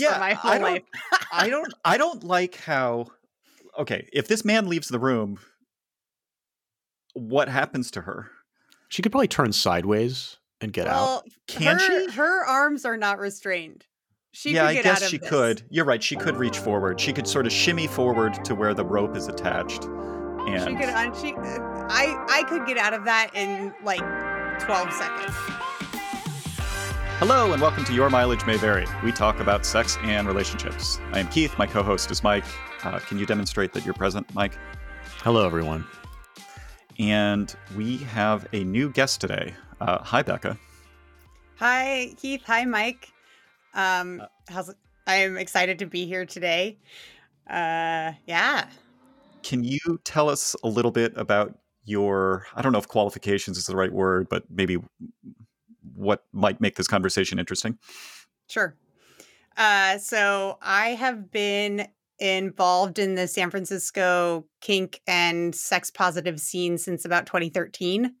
Yeah, for my I whole don't- life. I don't I don't like how okay, if this man leaves the room, what happens to her? She could probably turn sideways and get out. Can her, she? Her arms are not restrained. She yeah, could I get guess out of she this. could. You're right, she could reach forward. She could sort of shimmy forward to where the rope is attached. And She could. She, uh, I. I could get out of that in like twelve seconds. Hello and welcome to Your Mileage May Vary. We talk about sex and relationships. I am Keith, my co-host is Mike. Uh, can you demonstrate that you're present, Mike? Hello, everyone. And we have a new guest today. Uh, hi, Becca. Hi, Keith. Hi, Mike. Uh, Um, how's? I'm excited to be here today. Uh, yeah. Can you tell us a little bit about your, I don't know if qualifications is the right word, but maybe what might make this conversation interesting? Sure. Uh, so I have been involved in the San Francisco kink and sex positive scene since about 2013.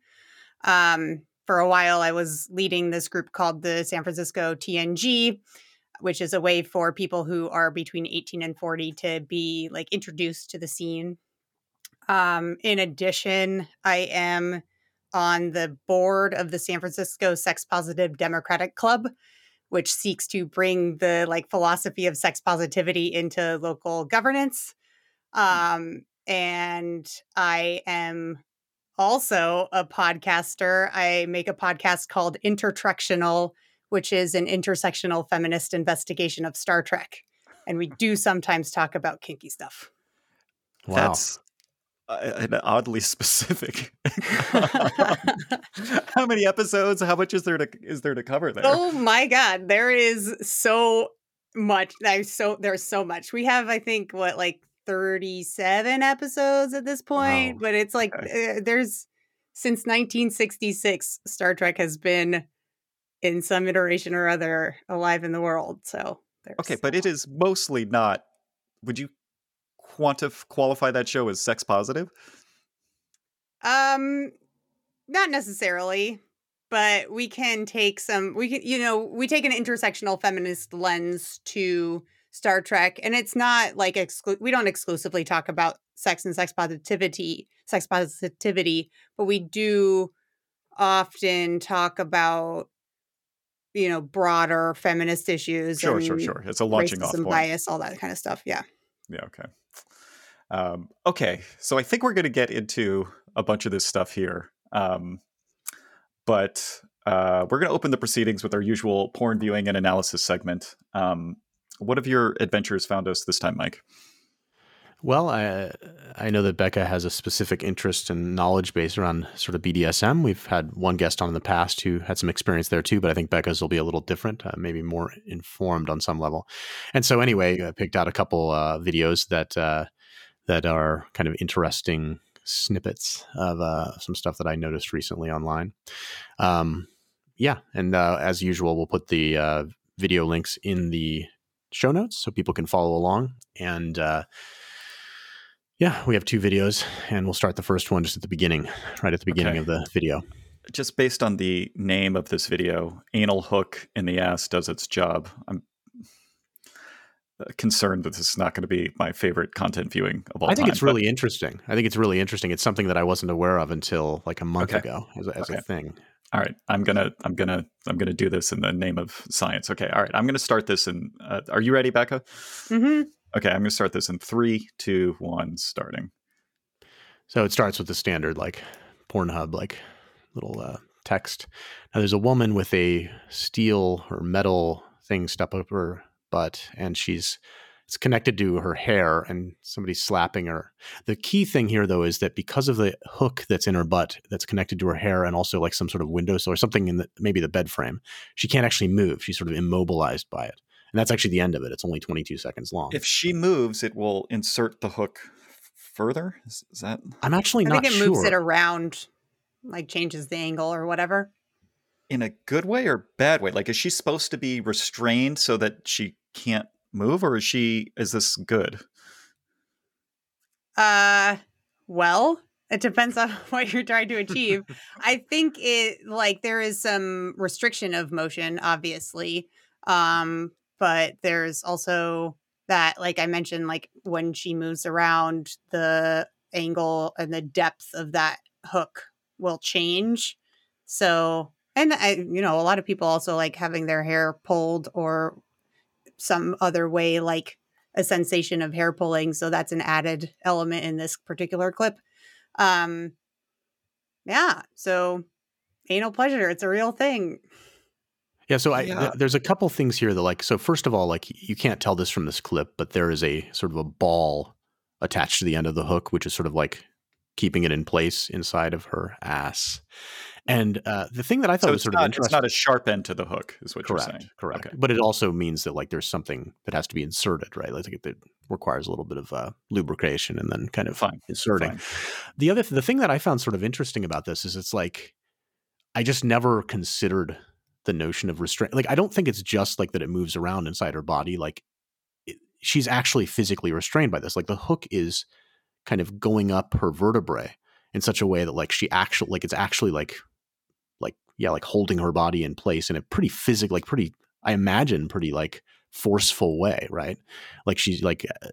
Um, for a while, I was leading this group called the San Francisco TNG, which is a way for people who are between 18 and 40 to be like introduced to the scene. Um, in addition, I am on the board of the San Francisco Sex Positive Democratic Club, which seeks to bring the like philosophy of sex positivity into local governance. Um, and I am also a podcaster. I make a podcast called Intertrekstional, which is an intersectional feminist investigation of Star Trek. And we do sometimes talk about kinky stuff. Wow. That's an oddly specific. How many episodes? How much is there to is there to cover there? Oh my god, there is so much. There's so there's so much. We have, I think, what like 37 episodes at this point, Wow. but it's like uh, there's since 1966, Star Trek has been in some iteration or other alive in the world. So there's Okay, but it is mostly not. Would you quantif- qualify that show as sex positive? Um, not necessarily, but we can take some. We can, you know, we take an intersectional feminist lens to Star Trek, and it's not like exclu- we don't exclusively talk about sex and sex positivity, sex positivity, but we do often talk about you know broader feminist issues. Sure, sure, sure. It's a launching off point. bias, all that kind of stuff. Yeah. Yeah, okay. Um, okay, so I think we're going to get into a bunch of this stuff here. Um, but uh, we're going to open the proceedings with our usual porn viewing and analysis segment. Um, what have your adventures found us this time, Mike? Well, I I know that Becca has a specific interest and knowledge base around sort of BDSM. We've had one guest on in the past who had some experience there too, but I think Becca's will be a little different, uh, maybe more informed on some level. And so, anyway, I picked out a couple uh, videos that uh, that are kind of interesting snippets of uh, some stuff that I noticed recently online. Um, yeah, and uh, as usual, we'll put the uh, video links in the show notes so people can follow along and. Uh, yeah, we have two videos, and we'll start the first one just at the beginning, right at the beginning Okay. of the video. Just based on the name of this video, anal hook in the ass does its job. I'm concerned that this is not going to be my favorite content viewing of all I think time, it's but- really interesting. I think it's really interesting. It's something that I wasn't aware of until like a month Okay. ago as, a, as Okay. a thing. all right i'm gonna i'm gonna i'm gonna do this in the name of science okay all right i'm gonna start this And uh, are you ready becca hmm okay i'm gonna start this in three two one starting So it starts with the standard like Pornhub like little uh, text. Now there's a woman with a steel or metal thing stuck up her butt, and she's it's connected to her hair, and somebody's slapping her. The key thing here, though, is that because of the hook that's in her butt, that's connected to her hair, and also like some sort of windowsill or something in the maybe the bed frame, she can't actually move. She's sort of immobilized by it, and that's actually the end of it. It's only 22 seconds long. if she moves it will insert the hook further is, is that I'm actually I not think it sure. moves it around, like changes the angle or whatever. In a good way or bad way like is she supposed to be restrained so that she can't move or is she is this good Uh, well, it depends on what you're trying to achieve. I think it like there is some restriction of motion, obviously. Um, but there's also that, like I mentioned, like when she moves around, the angle and the depth of that hook will change. So, and I, you know, a lot of people also like having their hair pulled or some other way, like a sensation of hair pulling. So that's an added element in this particular clip. Um, yeah. So anal pleasure, it's a real thing. Yeah, so I Yeah. th- there's a couple things here that like so first of all like you can't tell this from this clip, but there is a sort of a ball attached to the end of the hook which is sort of like keeping it in place inside of her ass. And uh, the thing that I thought So was sort of interesting. It's not a sharp end to the hook, is what correct, you're saying. correct. Okay. But it also means that like there's something that has to be inserted, right? Like it, it requires a little bit of uh, lubrication and then kind of Fine. inserting. Fine. The other the thing that I found sort of interesting about this is it's like I just never considered the notion of restraint. Like I don't think it's just like that it moves around inside her body. Like it, she's actually physically restrained by this. Like the hook is kind of going up her vertebrae in such a way that like she actually like it's actually like yeah like holding her body in place in a pretty physical like pretty I imagine pretty like forceful way, right? Like she's like uh,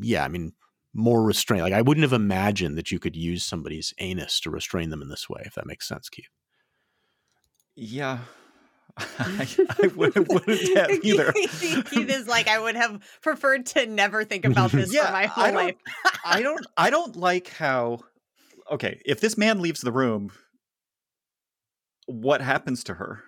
yeah, I mean more restraint. Like I wouldn't have imagined that you could use somebody's anus to restrain them in this way, if that makes sense, Keith. Yeah. I, I wouldn't, wouldn't have either. Keith is like, I would have preferred to never think about this Yeah, for my whole don't- life. I don't I don't like how okay, if this man leaves the room, what happens to her?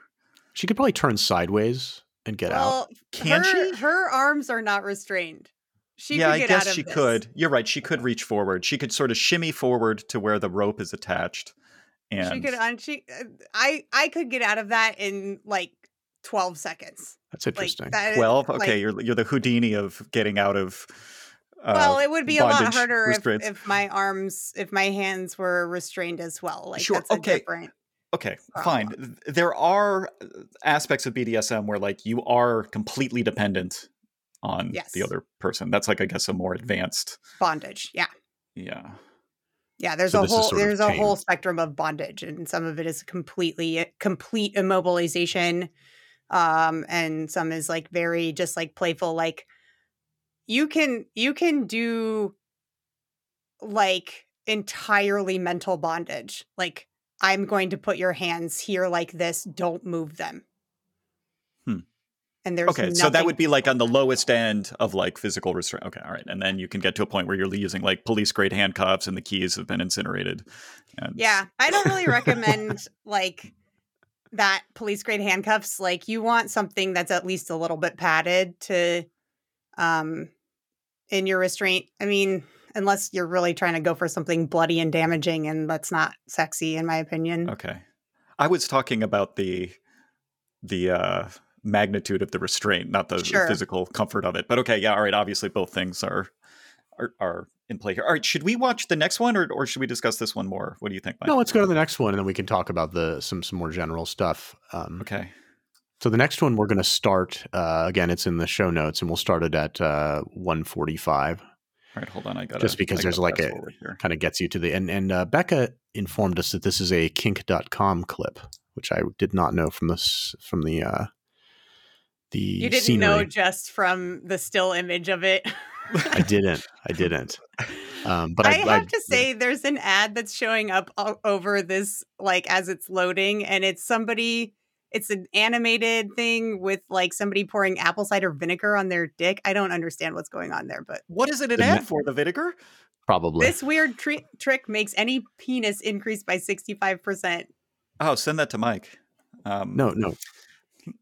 She could probably turn sideways and get out. well, Can her, she? Her arms are not restrained. She yeah, could I get guess out of she this. could. You're right. She could reach forward. She could sort of shimmy forward to where the rope is attached. And She could. Un- she. uh, I. I could get out of that in like twelve seconds. That's Like interesting. that. twelve. like- Okay, you're you're the Houdini of getting out of. Uh, well, it would be a lot harder if, if my arms, if my hands were restrained as well. Like Sure, that's a okay. different. Okay, fine. There are uh, aspects of BDSM where like you are completely dependent on Yes. the other person. That's like I guess a more advanced. bondage. Yeah. Yeah. Yeah, there's So a whole there's a whole spectrum of bondage, and some of it is completely complete immobilization, um, and some is like very just like playful. Like you can you can do like entirely mental bondage. Like I'm going to put your hands here like this. Don't move them. Hmm. And there's Okay, so that would be like on the lowest end of like physical restraint. Okay, all right, and then you can get to a point where you're using like police grade handcuffs and the keys have been incinerated. And Yeah, I don't really recommend like that police grade handcuffs. Like you want something that's at least a little bit padded to um in your restraint. I mean, unless you're really trying to go for something bloody and damaging and that's not sexy in my opinion. Okay, I was talking about the the uh magnitude of the restraint, not the Sure. physical comfort of it. But okay, yeah, all right. Obviously, both things are are, are in play here. All right, should we watch the next one, or or should we discuss this one more? What do you think? Mike? no, let's go to the next one, and then we can talk about the some some more general stuff. Um, Okay. So the next one we're going to start uh, again. It's in the show notes, and we'll start it at uh, one forty-five. All right, hold on. I got to Just because there's like a- Kind of gets you to the and and uh, Becca informed us that this is a kink.com clip, which I did not know from this from the uh, the You didn't scenery. know just from the still image of it. I didn't. I didn't. Um, but I, I, have to say, there's an ad that's showing up o- over this, like as it's loading, and it's somebody. It's an animated thing with like somebody pouring apple cider vinegar on their dick. I don't understand what's going on there, but What is it an ad for? The vinegar? probably this weird tri- trick makes any penis increase by 65%. Oh, send that to Mike. Um, no, no.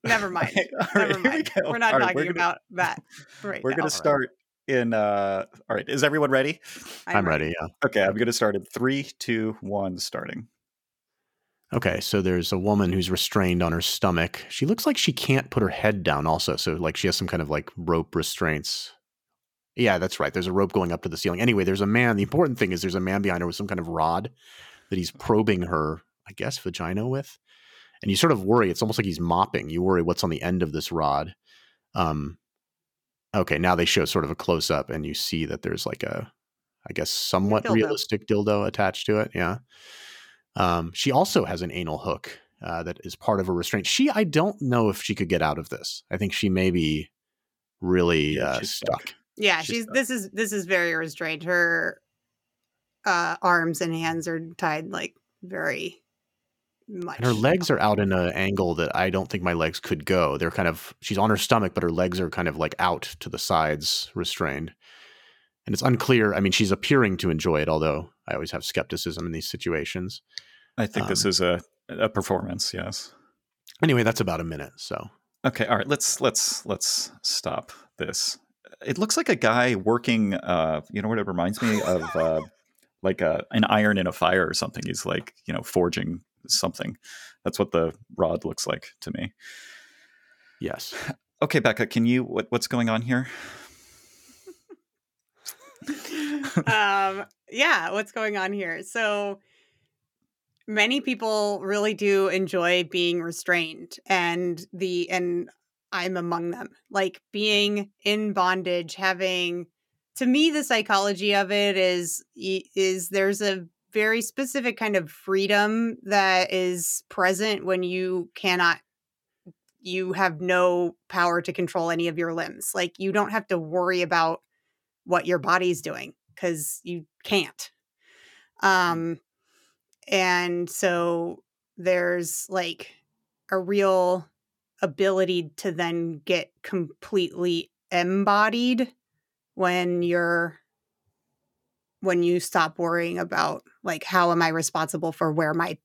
Never mind. Okay, all right, Never here we mind. go. We're not All right, talking gonna- about that right We're going to start in. uh All right, is everyone ready? I'm, ready. Yeah. Okay, I'm going to start in three, two, one, starting. Okay, so there's a woman who's restrained on her stomach. She looks like she can't put her head down, also. So, like, she has some kind of like rope restraints. Yeah, that's right. There's a rope going up to the ceiling. Anyway, there's a man. The important thing is there's a man behind her with some kind of rod that he's probing her, I guess, vagina with. And you sort of worry. It's almost like he's mopping. You worry what's on the end of this rod. Um, okay, now they show sort of a close up, and you see that there's like a, I guess, somewhat dildo. realistic dildo attached to it. Yeah. Um, she also has an anal hook uh, that is part of a restraint. She, I don't know if she could get out of this. I think she may be really Yeah, uh, stuck. stuck. Yeah, She's she's stuck. this is this is very restrained. Her uh arms and hands are tied like very much. And her legs are out in an angle that I don't think my legs could go. They're kind of she's on her stomach, but her legs are kind of like out to the sides, restrained. And it's unclear. I mean, she's appearing to enjoy it, although I always have skepticism in these situations. I think this Um, is a a performance. Yes. Anyway, that's about a minute. So Okay. All right. Let's let's let's stop this. It looks like a guy working. Uh, you know what it reminds me of? Uh, like a an iron in a fire or something. He's like you know forging something. That's what the rod looks like to me. yes, Okay, Becca, can you what, what's going on here? um yeah what's going on here? So many people really do enjoy being restrained and the and i'm among them like being in bondage having to me the psychology of it is is there's a very specific kind of freedom that is present when you cannot you have no power to control any of your limbs. Like you don't have to worry about what your body's doing because you can't. Um, and so there's like a real ability to then get completely embodied when you're when you stop worrying about like how am I responsible for where my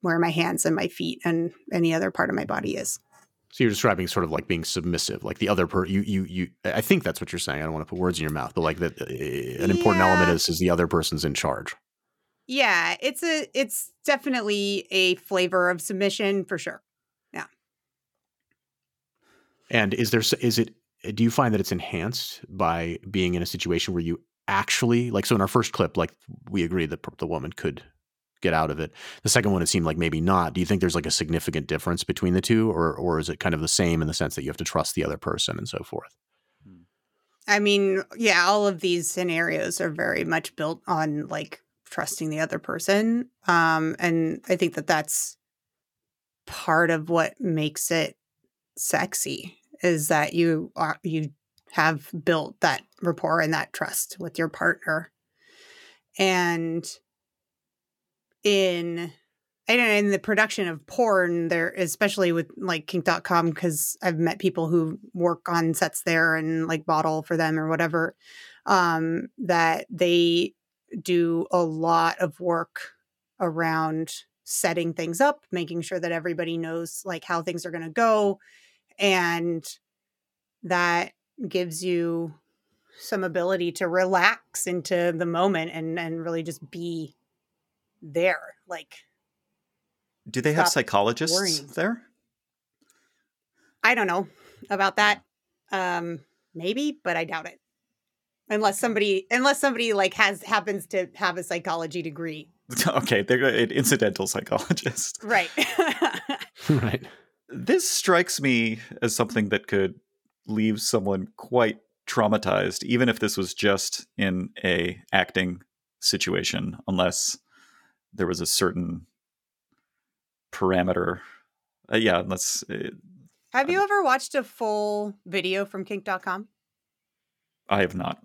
where my hands and my feet and any other part of my body is. So you're describing sort of like being submissive, like the other per you you you. I think that's what you're saying. I don't want to put words in your mouth, but like that, uh, an important element Yeah. is is the other person's in charge. Yeah, it's a it's definitely a flavor of submission for sure. Yeah. And is there is it? Do you find that it's enhanced by being in a situation where you actually like? So in our first clip, like we agreed that the woman could get out of it. The second one, it seemed like maybe not. Do you think there's like a significant difference between the two, or or is it kind of the same in the sense that you have to trust the other person and so forth? I mean, yeah, all of these scenarios are very much built on like trusting the other person. Um and I think that that's part of what makes it sexy is that you are you have built that rapport and that trust with your partner. And in I don't know, in the production of porn, there especially with like kink.com, because I've met people who work on sets there and like bottle for them or whatever, um, that they do a lot of work around setting things up, making sure that everybody knows like how things are gonna go. And that gives you some ability to relax into the moment and and really just be there. Like Do they have psychologists worrying. there? I don't know about that. Um, maybe, but I doubt it. Unless somebody, unless somebody like has happens to have a psychology degree, okay, they're an incidental psychologist. right? right. This strikes me as something that could leave someone quite traumatized, even if this was just in a acting situation, unless there was a certain parameter. Uh, yeah, unless uh, have you ever watched a full video from kink.com? I have not.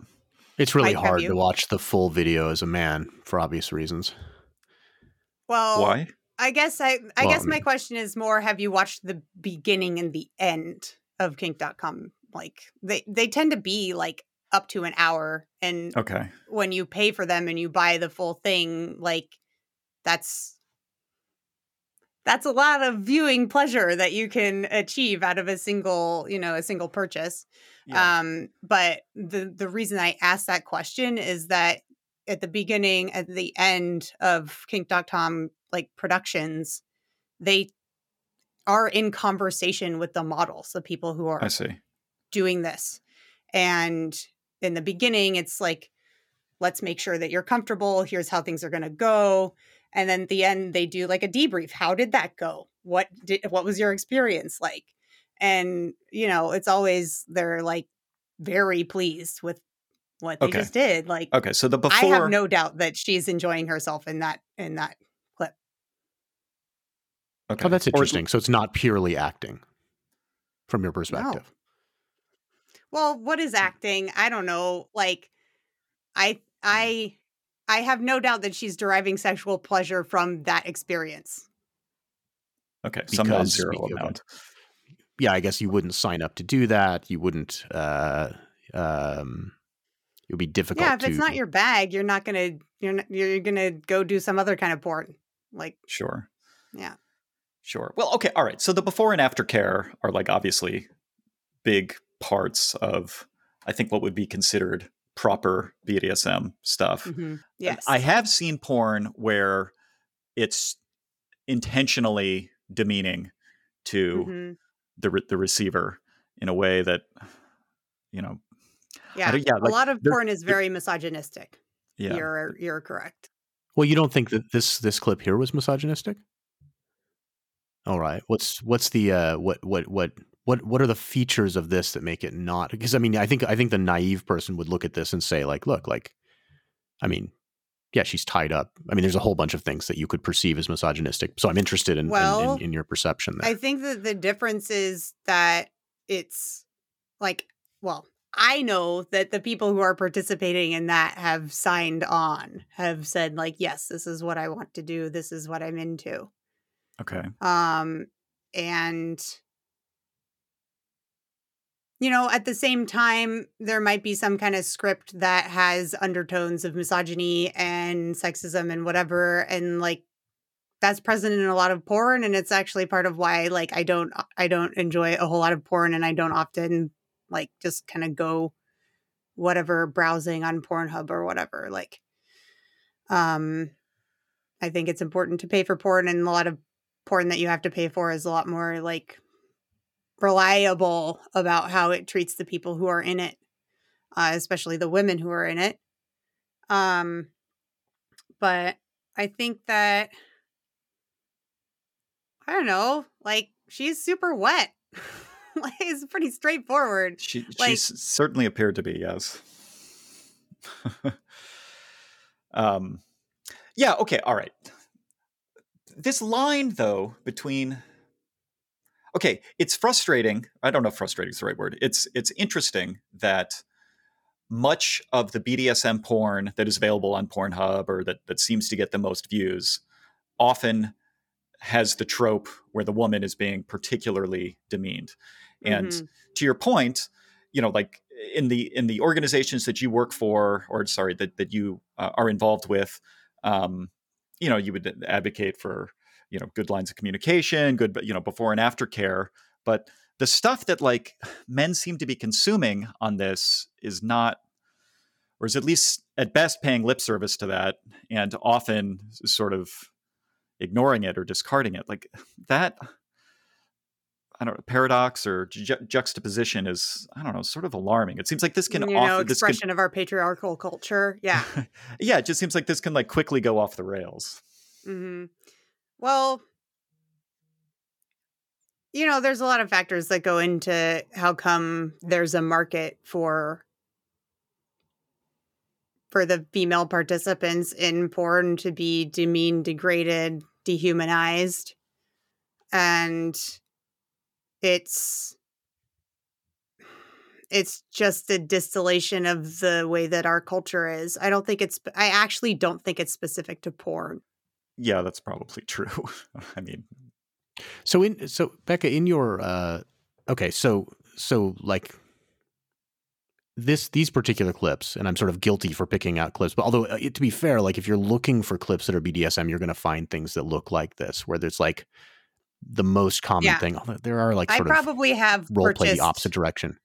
It's really Mike, hard to watch the full video as a man for obvious reasons. Well, Why? I guess I, I Well, guess I my question is more: Have you watched the beginning and the end of kink.com? Like they they tend to be like up to an hour, and Okay. when you pay for them and you buy the full thing, like that's that's a lot of viewing pleasure that you can achieve out of a single, you know, a single purchase. Um, but the the reason I asked that question is that at the beginning, at the end of Kink.com like productions, they are in conversation with the models, the people who are I see. doing this. And in the beginning, it's like, let's make sure that you're comfortable. Here's how things are going to go. And then at the end, they do like a debrief. How did that go? What did, what was your experience like? And, you know, it's always, they're like very pleased with what they Okay. just did. Like, Okay, so the before I have no doubt that she's enjoying herself in that, in that clip. Okay. Oh, that's Or- interesting. so it's not purely acting from your perspective. Well, what is hmm. acting? I don't know. Like I hmm. I I have no doubt that she's deriving sexual pleasure from that experience. Okay, some non-zero amount. Yeah, I guess you wouldn't sign up to do that. You wouldn't. Uh, um, it would be difficult. Yeah, if it's not your bag, you're not gonna you're not, you're gonna go do some other kind of porn. Like Sure. Yeah. Sure. Well, okay, all right. So the before and after care are like obviously big parts of I think what would be considered proper BDSM stuff. mhm, yes, I have seen porn where it's intentionally demeaning to Mhm, the re- the receiver in a way that you know yeah. don't- yeah, a lot of porn is very misogynistic. yeah You're you're correct. Well, you don't think that this this clip here was misogynistic? All right. What's what's the uh what what what what what are the features of this that make it not because I mean I think I think the naive person would look at this and say like look like I mean yeah she's tied up. I mean there's a whole bunch of things that you could perceive as misogynistic. So I'm interested in in- in, in, your perception there. I think that the difference is that it's like, well, I know that the people who are participating in that have signed on, have said like, yes, this is what I want to do. This is what I'm into. okay Um, and you know, at the same time, there might be some kind of script that has undertones of misogyny and sexism and whatever, and like that's present in a lot of porn, and it's actually part of why like I don't I don't enjoy a whole lot of porn, and I don't often like just kind of go whatever browsing on Pornhub or whatever. Like, um, I think it's important to pay for porn, and a lot of porn that you have to pay for is a lot more like reliable about how it treats the people who are in it, uh, especially the women who are in it. Um, but I think that I don't know, like she's super wet. like it's pretty straightforward. she Like- she certainly appeared to be yes um yeah okay all right this line though between okay it's frustrating i don't know if frustrating is the right word it's it's interesting that much of the bdsm porn that is available on pornhub or that that seems to get the most views often has the trope where the woman is being particularly demeaned and Mhm. to your point you know like in the in the organizations that you work for or sorry that that you uh, are involved with um you know you would advocate for you know good lines of communication good you know before and after care but the stuff that like men seem to be consuming on this is not or is at least at best paying lip service to that and often sort of ignoring it or discarding it like that I don't know, paradox or ju- juxtaposition is, I don't know, sort of alarming. It seems like this can you off, know this can, expression of our patriarchal culture. Yeah. yeah, it just seems like this can like quickly go off the rails. hmm Well, you know, there's a lot of factors that go into how come there's a market for for the female participants in porn to be demeaned, degraded, dehumanized. And it's it's just a distillation of the way that our culture is. I don't think it's I actually don't think it's specific to porn. Yeah, that's probably true. I mean, So in so Becca, in your uh okay, so so like this these particular clips, and I'm sort of guilty for picking out clips, but although uh, to be fair, like if you're looking for clips that are BDSM, you're going to find things that look like this, where there's like the most common Yeah. thing. although There are like I sort of probably have role play the opposite direction.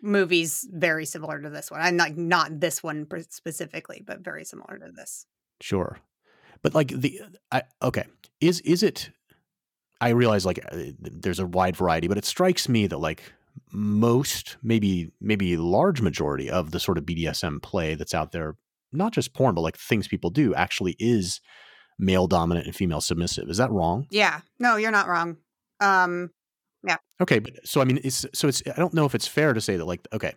movies very similar to this one. I'm not not this one specifically, but very similar to this. Sure, but like the I okay is is it? I realize like uh, there's a wide variety, but it strikes me that like most, maybe maybe large majority of the sort of BDSM play that's out there, not just porn, but like things people do, actually is male dominant and female submissive. Is that wrong? Yeah, no, you're not wrong. Um, yeah. Okay, but so I mean, it's so it's I don't know if it's fair to say that like okay,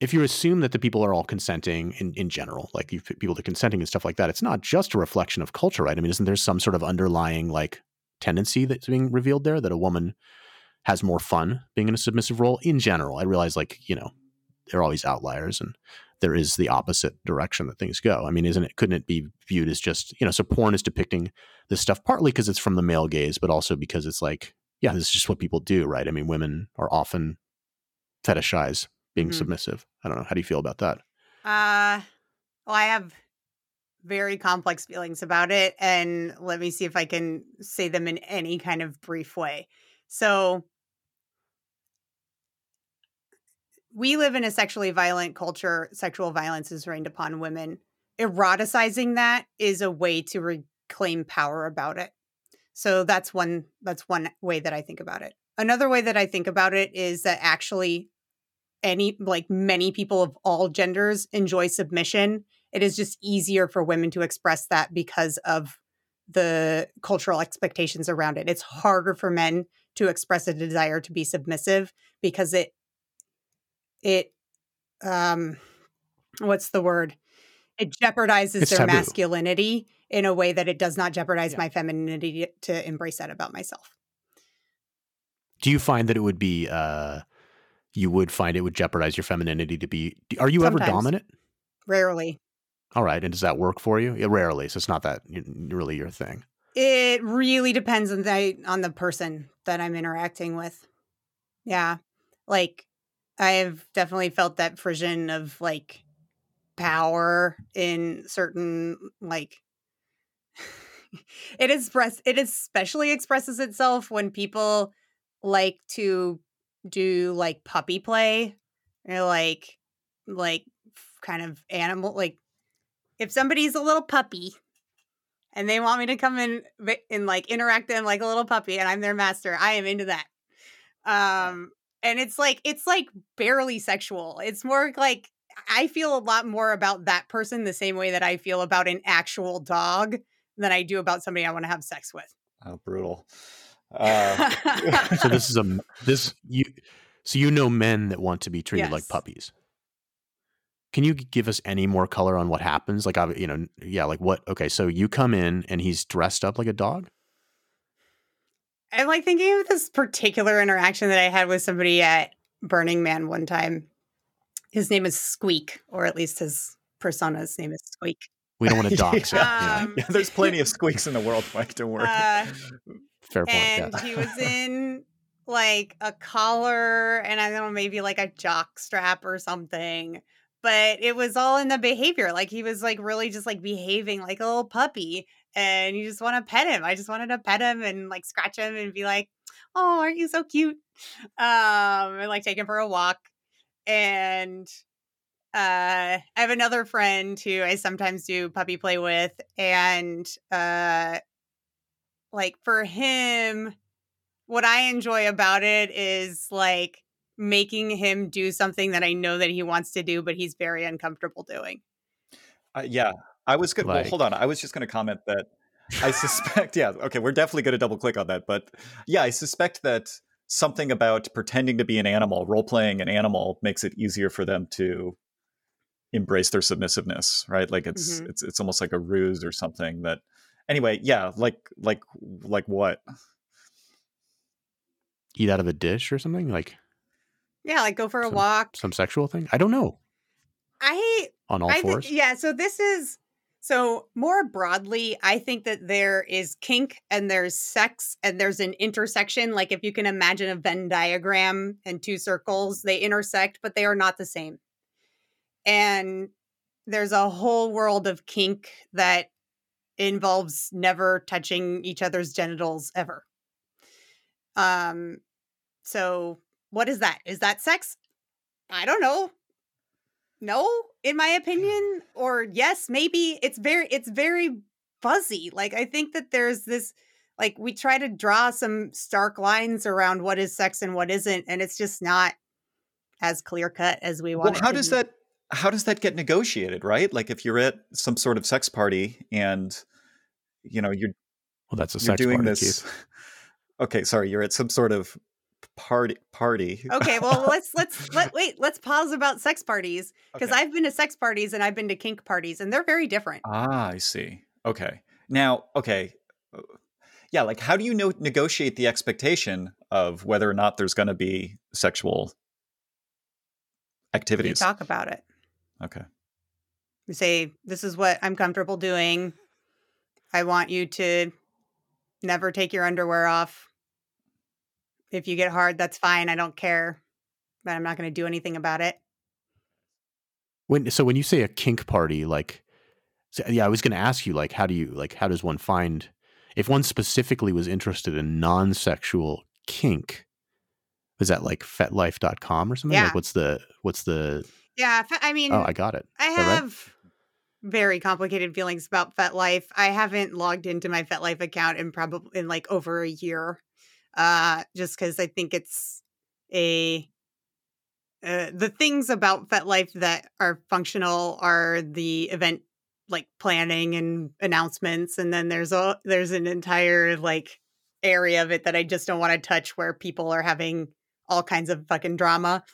if you assume that the people are all consenting in in general, like you people are consenting and stuff like that, it's not just a reflection of culture, right? I mean, isn't there some sort of underlying like tendency that's being revealed there that a woman has more fun being in a submissive role in general? I realize like you know there are always outliers and there is the opposite direction that things go. I mean, isn't it? Couldn't it be viewed as just you know? So porn is depicting this stuff partly because it's from the male gaze, but also because it's like, yeah, this is just what people do, right? I mean, women are often fetishize being mm-hmm. submissive. I don't know. How do you feel about that? Uh, well, I have very complex feelings about it, and let me see if I can say them in any kind of brief way. So, we live in a sexually violent culture. Sexual violence is rained upon women. Eroticizing that is a way to reclaim power about it. So that's one that's one way that I think about it. Another way that I think about it is that actually any like many people of all genders enjoy submission. It is just easier for women to express that because of the cultural expectations around it. It's harder for men to express a desire to be submissive because it it um what's the word it jeopardizes it's their taboo. masculinity in a way that it does not jeopardize yeah. my femininity to embrace that about myself do you find that it would be uh you would find it would jeopardize your femininity to be are you Sometimes. ever dominant? Rarely. All right and does that work for you? Yeah, rarely so it's not that really your thing. It really depends on the on the person that i'm interacting with. Yeah like I've definitely felt that frisson of like power in certain like it express it especially expresses itself when people like to do like puppy play or like like kind of animal like if somebody's a little puppy and they want me to come in and like interact them like a little puppy and I'm their master, I am into that. Um and it's like it's like barely sexual. It's more like I feel a lot more about that person the same way that I feel about an actual dog than I do about somebody I want to have sex with. Oh, brutal. Uh. so this is a this you so you know men that want to be treated yes. like puppies. Can you give us any more color on what happens? Like, you know, yeah, like what? Okay, so you come in and he's dressed up like a dog. I'm like thinking of this particular interaction that I had with somebody at Burning Man one time. His name is Squeak, or at least his persona's name is Squeak. We don't want to dox yeah. Um, yeah, there's plenty of squeaks in the world, Mike. Don't worry. Uh, Fair point. And yeah. he was in like a collar and I don't know, maybe like a jock strap or something. But it was all in the behavior. Like he was like really just like behaving like a little puppy and you just want to pet him. I just wanted to pet him and like scratch him and be like, "Oh, aren't you so cute?" Um, and like take him for a walk. And uh, I have another friend who I sometimes do puppy play with, and uh, like for him, what I enjoy about it is like making him do something that I know that he wants to do, but he's very uncomfortable doing. Uh, yeah, I was good. Like, well, hold on. I was just going to comment that I suspect. yeah, okay, we're definitely going to double click on that. But yeah, I suspect that something about pretending to be an animal, role playing an animal, makes it easier for them to embrace their submissiveness, right? Like it's mm-hmm. it's it's almost like a ruse or something. That anyway, yeah, like like like what? Eat out of a dish or something like. Yeah, like go for some, a walk. Some sexual thing. I don't know. I on all I fours. Th- yeah, so this is so, more broadly, I think that there is kink and there's sex and there's an intersection. Like, if you can imagine a Venn diagram and two circles, they intersect, but they are not the same. And there's a whole world of kink that involves never touching each other's genitals ever. Um, so what is that? Is that sex? I don't know no in my opinion or yes maybe it's very it's very fuzzy like i think that there's this like we try to draw some stark lines around what is sex and what isn't and it's just not as clear cut as we want well how does be. that how does that get negotiated right like if you're at some sort of sex party and you know you're well that's a sex doing party, this Keith. okay sorry you're at some sort of party party. Okay, well let's let's let wait, let's pause about sex parties because okay. I've been to sex parties and I've been to kink parties and they're very different. Ah, I see. Okay. Now, okay. Uh, yeah, like how do you know, negotiate the expectation of whether or not there's going to be sexual You activities. talk about it. Okay. You say, "This is what I'm comfortable doing. I want you to never take your underwear off. If you get hard, that's fine. I don't care, but I'm not going to do anything about it." When so when you say a kink party, like, so, yeah, I was going to ask you, like, how do you like how does one find if one specifically was interested in non-sexual kink? Is that like fetlife.com or something? Yeah. Like, what's the what's the? Yeah, I mean, Oh, I got it. I that right? have very complicated feelings about FetLife. I haven't logged into my FetLife account in probably in like over a year, uh, just because I think it's a uh, the things about FetLife that are functional are the event like planning and announcements, and then there's a there's an entire like area of it that I just don't want to touch where people are having all kinds of fucking drama.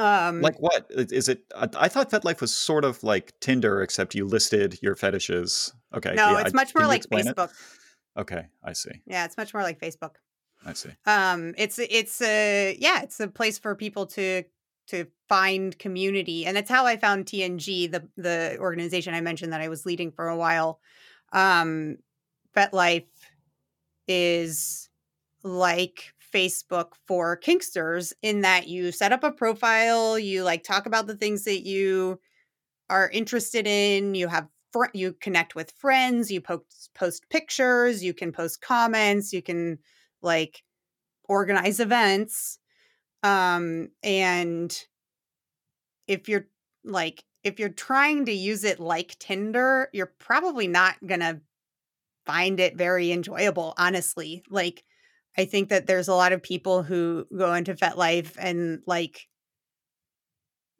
Um, Like what is it? I thought FetLife was sort of like Tinder, except you listed your fetishes. Okay. no, yeah, it's I- much more like explain it? Facebook. Okay, I see. Yeah, it's much more like Facebook. I see. Um, it's it's a yeah, it's a place for people to to find community, and that's how I found TNG, the the organization I mentioned that I was leading for a while. Um, FetLife is like Facebook for kinksters in that you set up a profile, you like talk about the things that you are interested in, you have fr- you connect with friends, you post post pictures, you can post comments, you can like organize events. Um and if you're like if you're trying to use it like Tinder, you're probably not going to find it very enjoyable, honestly. Like I think that there's a lot of people who go into FetLife and like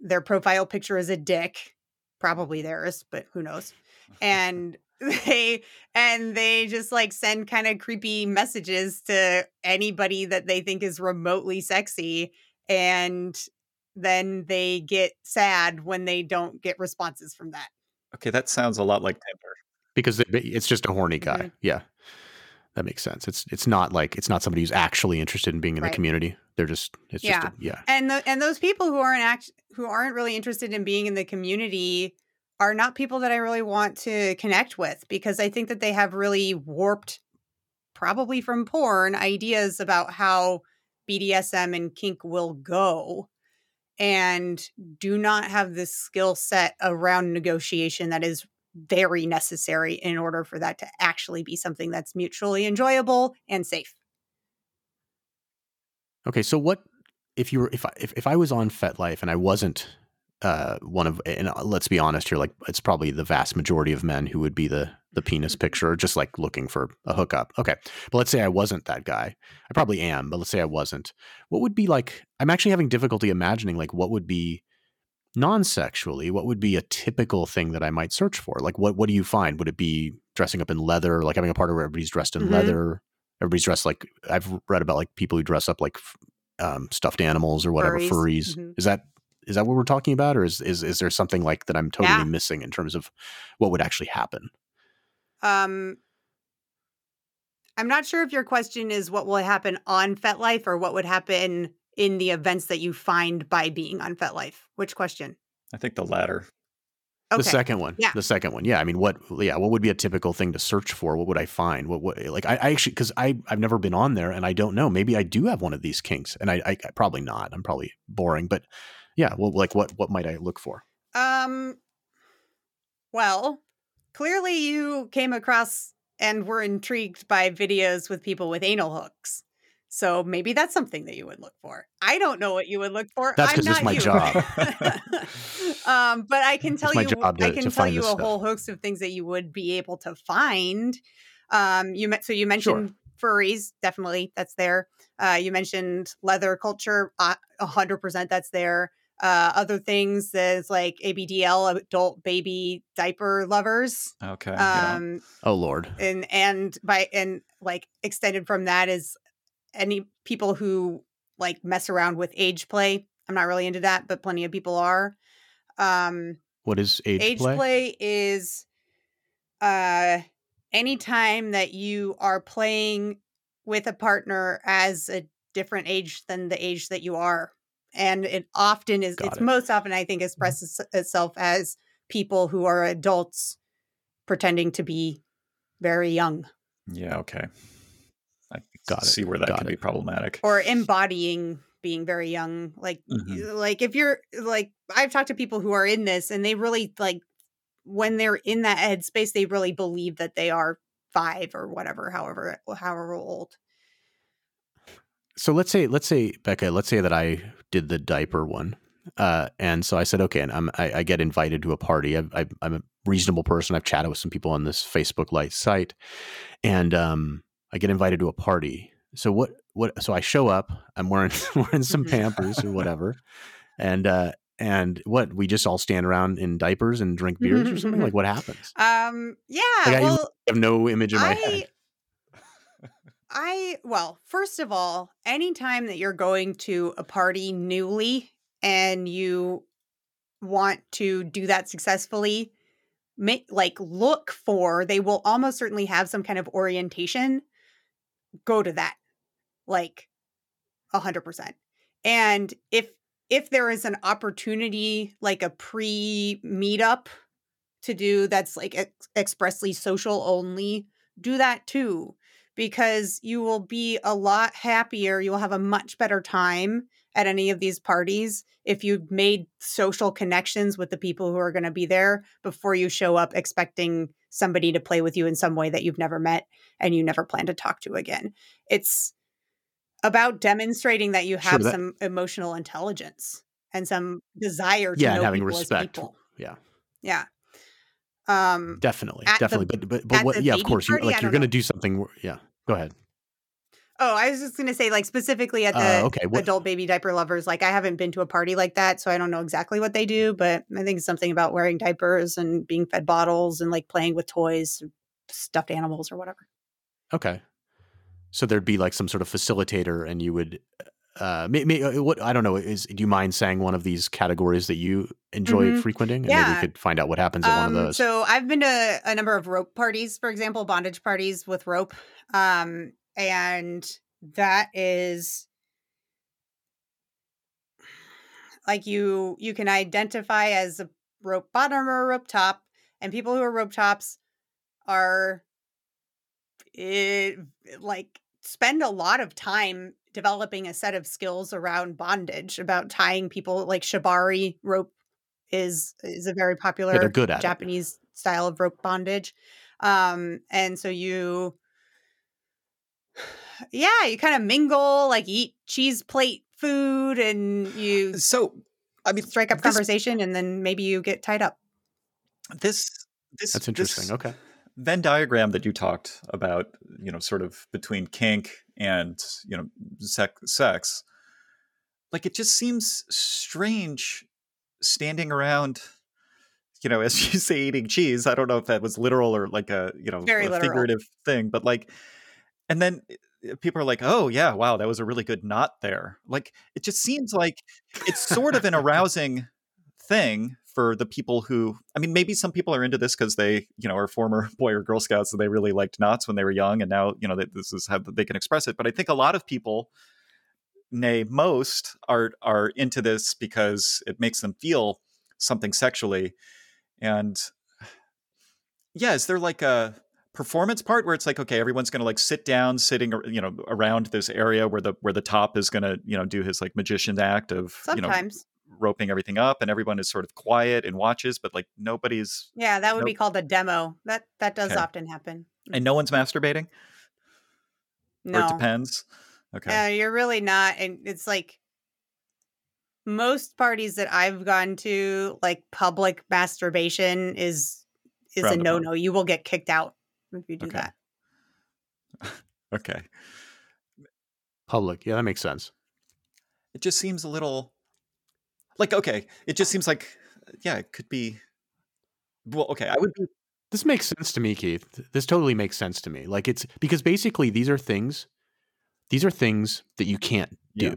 their profile picture is a dick, probably theirs, but who knows. And they and they just like send kind of creepy messages to anybody that they think is remotely sexy and then they get sad when they don't get responses from that. Okay, that sounds a lot like Tinder. because it's just a horny guy. Mhm. Yeah, that makes sense. It's it's not like it's not somebody who's actually interested in being in Right. the community. They're just it's just a, yeah. and the, and those people who aren't act who aren't really interested in being in the community are not people that I really want to connect with because I think that they have really warped probably from porn ideas about how BDSM and kink will go and do not have this skill set around negotiation that is very necessary in order for that to actually be something that's mutually enjoyable and safe. Okay, so what if you were if I if, if I was on FetLife and I wasn't uh one of and uh, let's be honest here like it's probably the vast majority of men who would be the the penis picture just like looking for a hookup. Okay. But let's say I wasn't that guy. I probably am, but let's say I wasn't. What would be like I'm actually having difficulty imagining like what would be non-sexually what would be a typical thing that I might search for? Like what what do you find? Would it be dressing up in leather, like having a party where everybody's dressed in Mhm. leather? Everybody's dressed like I've read about like people who dress up like um, stuffed animals or whatever Furries. furries. Mhm. Is that is that what we're talking about, or is is is there something like that I'm totally Yeah. missing in terms of what would actually happen? Um, I'm not sure if your question is what will happen on FetLife or what would happen in the events that you find by being on FetLife. Which question? I think the latter. Okay. The second one, Yeah. the second one, yeah. I mean, what, yeah, what would be a typical thing to search for? What would I find? What, what, like, I, I actually, because I, I've never been on there, and I don't know. Maybe I do have one of these kinks, and I, I, I probably not. I'm probably boring, but yeah. Well, like, what, what might I look for? Um, well, clearly you came across and were intrigued by videos with people with anal hooks. So maybe that's something that you would look for. I don't know what you would look for. That's I'm 'cause it's not my you. job. um, but I can tell my you, to- I can tell you a stuff. whole host of things that you would be able to find. Um, you met, so you mentioned furries, definitely that's there. Uh, you mentioned leather culture, uh, a hundred percent that's there. Uh, other things is like ABDL, adult baby diaper lovers. Okay. yeah. Um, Oh Lord, and and by and like extended from that is any people who like mess around with age play. I'm not really into that, but plenty of people are. Um, what is age, play? age play? play? is uh any time that you are playing with a partner as a different age than the age that you are and it often is Got it's it. most often i think expresses itself as people who are adults pretending to be very young Yeah, okay. I can Got it, see where that got can be problematic. or embodying being very young like Mhm. like if you're like i've talked to people who are in this and they really like when they're in that headspace they really believe that they are five or whatever however however old. So let's say let's say becca let's say that i did the diaper one uh, and so i said okay and I'm, I, I get invited to a party. I, I, i'm a reasonable person. I've chatted with some people on this facebook light site and um, i get invited to a party so what what so i show up i'm wearing wearing some Mhm. pampers or whatever and uh and what we just all stand around in diapers and drink beers or something like what happens um yeah Like, I- well i have no image in my I, head I well, first of all, anytime that you're going to a party newly and you want to do that successfully, make like look for they will almost certainly have some kind of orientation. Go to that. Like a hundred percent. And if if there is an opportunity like a pre meetup to do that's like ex- expressly social only, do that too because you will be a lot happier. You will have a much better time at any of these parties if you've made social connections with the people who are going to be there before you show up expecting somebody to play with you in some way that you've never met and you never plan to talk to again. It's about demonstrating that you Sure, have that- some emotional intelligence and some desire to yeah know having people as respect people. yeah Yeah. Um definitely at the- definitely but but, but what yeah of course you party, I like you're gonna do something yeah go ahead Oh, I was just gonna say, like specifically at the Uh, okay, what- adult baby diaper lovers. Like, I haven't been to a party like that, so I don't know exactly what they do. But I think it's something about wearing diapers and being fed bottles and like playing with toys, stuffed animals, or whatever. Okay. So there'd be like some sort of facilitator, and you would, uh, may, may, uh, what I don't know is, do you mind saying one of these categories that you enjoy Mhm. frequenting, and maybe we could find out what happens at one of Um, those. So I've been to a number of rope parties, for example, bondage parties with rope. Um, and that is like you you can identify as a rope bottom or a rope top, and people who are rope tops are it, like spend a lot of time developing a set of skills around bondage about tying people like shibari rope is is a very popular good at it. Japanese style of rope bondage. Um, and so you, yeah, you kind of mingle, like eat cheese plate food, and you So, I mean, strike up this- conversation, and then maybe you get tied up. This this That's interesting. This okay. Venn diagram that you talked about, you know, sort of between kink and you know sec- sex, like it just seems strange standing around. You know, as you say, eating cheese. I don't know if that was literal or like a you know Very a figurative thing, but like, and then uh, people are like, "Oh yeah, wow, that was a really good knot there." Like, it just seems like it's sort of an arousing thing for the people who i mean maybe some people are into this because they you know are former boy or girl scouts and they really liked knots when they were young and now you know they, this is how they can express it but i think a lot of people nay most are are into this because it makes them feel something sexually and yeah is there like a performance part where it's like okay everyone's going to like sit down sitting you know around this area where the where the top is going to you know do his like magician act of you know Sometimes, roping everything up and everyone is sort of quiet and watches but like nobody's yeah, that would be called a demo. That that does Okay. often happen. and no one's masturbating? Or it depends? Okay. Uh, you're really not, and it's like most parties that I've gone to, like public masturbation is is a no no. You will get kicked out if you do Okay. that. okay Public. Yeah, that makes sense. it just seems a little like okay it just seems like yeah it could be well okay i would be This makes sense to me, Keith. This totally makes sense to me. Like it's because basically these are things, these are things that you can't do. Yeah.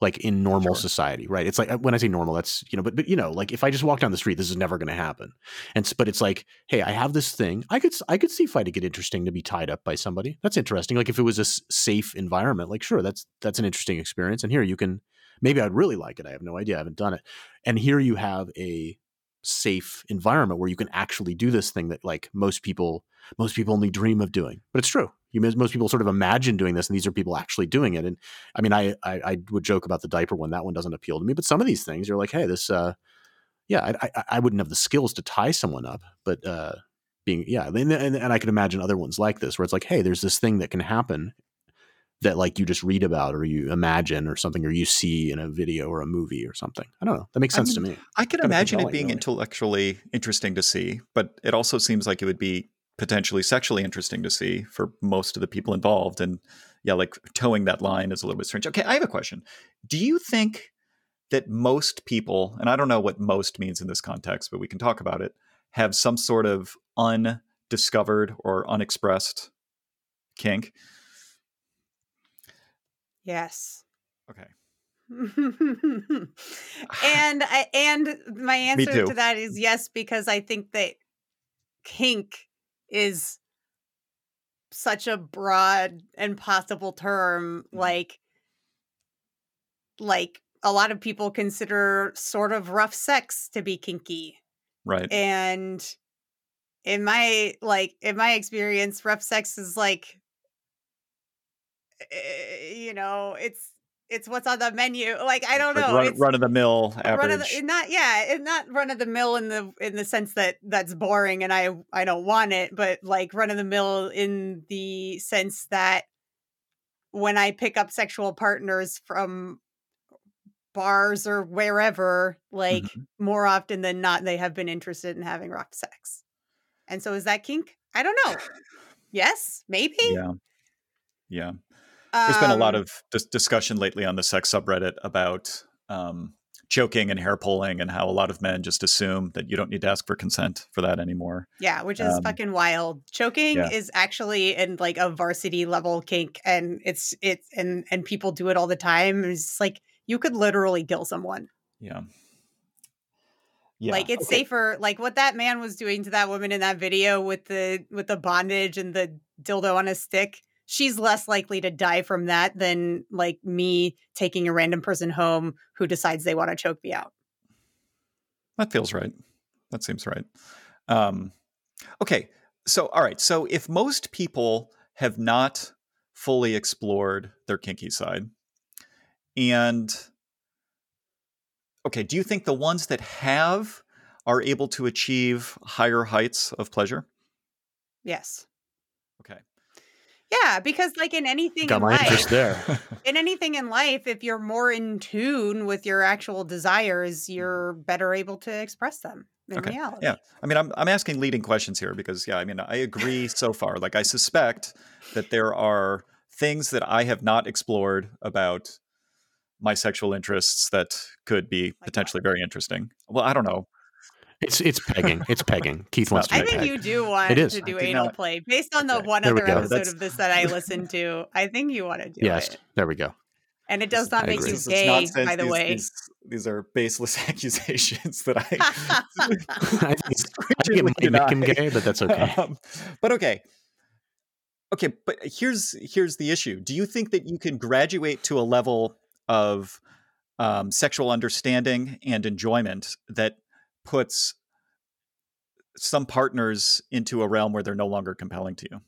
Like in normal Sure. society, right? It's like uh, when I say normal, that's you know, but but you know, like if I just walk down the street, this is never going to happen. And but it's like, hey, I have this thing. I could I could see if I to get interesting to be tied up by somebody. That's interesting. Like if it was a s- safe environment, like sure, that's that's an interesting experience. And here you can maybe I'd really like it. I have no idea. I haven't done it. And here you have a safe environment where you can actually do this thing that like most people most people only dream of doing. But it's true. You most people sort of imagine doing this, and these are people actually doing it. And I mean, I I, I would joke about the diaper one. That one doesn't appeal to me. But some of these things, you're like, hey, this. uh yeah, I, I, I wouldn't have the skills to tie someone up, but uh, being yeah, and, and, and I can imagine other ones like this where it's like, hey, there's this thing that can happen that like you just read about or you imagine or something or you see in a video or a movie or something. I don't know. That makes sense I mean, to me. I can imagine it being really. intellectually interesting to see, but it also seems like it would be potentially sexually interesting to see for most of the people involved. And yeah, like towing that line is a little bit strange. Okay, I have a question. Do you think that most people, and I don't know what most means in this context, but we can talk about it, have some sort of undiscovered or unexpressed kink? Yes. Okay. and I, and my answer to that is yes because I think that kink is such a broad and possible term mm-hmm. like like a lot of people consider sort of rough sex to be kinky right and in my like in my experience rough sex is like you know, it's it's what's on the menu. Like I don't like know, run, it's run of the mill average. Run of the, not yeah, not run of the mill in the in the sense that that's boring and I I don't want it, but like run of the mill in the sense that when I pick up sexual partners from bars or wherever, like mm-hmm. more often than not, they have been interested in having rough sex. And so is that kink? I don't know. yes, maybe. Yeah. Yeah. There's been a lot um of dis- discussion lately on the sex subreddit about um, choking and hair pulling and how a lot of men just assume that you don't need to ask for consent for that anymore. Yeah, which is um, fucking wild. Choking yeah. is actually in like a varsity level kink and it's it's and and people do it all the time. It's like you could literally kill someone. Yeah. Yeah. Like it's okay. safer like what that man was doing to that woman in that video with the with the bondage and the dildo on a stick she's less likely to die from that than like me taking a random person home who decides they want to choke me out. That feels right. That seems right. Um, okay. So, all right. So, if most people have not fully explored their kinky side, and okay, do you think the ones that have are able to achieve higher heights of pleasure? Yes. Yeah, because like in anything got in my life, interest there. in anything in life, if you're more in tune with your actual desires, mm-hmm. you're better able to express them in okay. reality. Yeah, I mean, I'm I'm asking leading questions here because yeah, I mean, I agree so far. Like, I suspect that there are things that I have not explored about my sexual interests that could be potentially very interesting. Well, I don't know. It's it's pegging. It's pegging. Keith wants to. I think peg. you do want it is. to do anal not. play based on the okay. one there other episode That's... of this that I listened to. I think you want to do yes, it. Yes, there we go. And it does not I make agree. you gay, by the these, way. These, these, are baseless accusations that I. I think, I think it might make him gay, but that's okay. Um, but okay, okay. But here's here's the issue. Do you think that you can graduate to a level of um, sexual understanding and enjoyment that puts some partners into a realm where they're no longer compelling to you.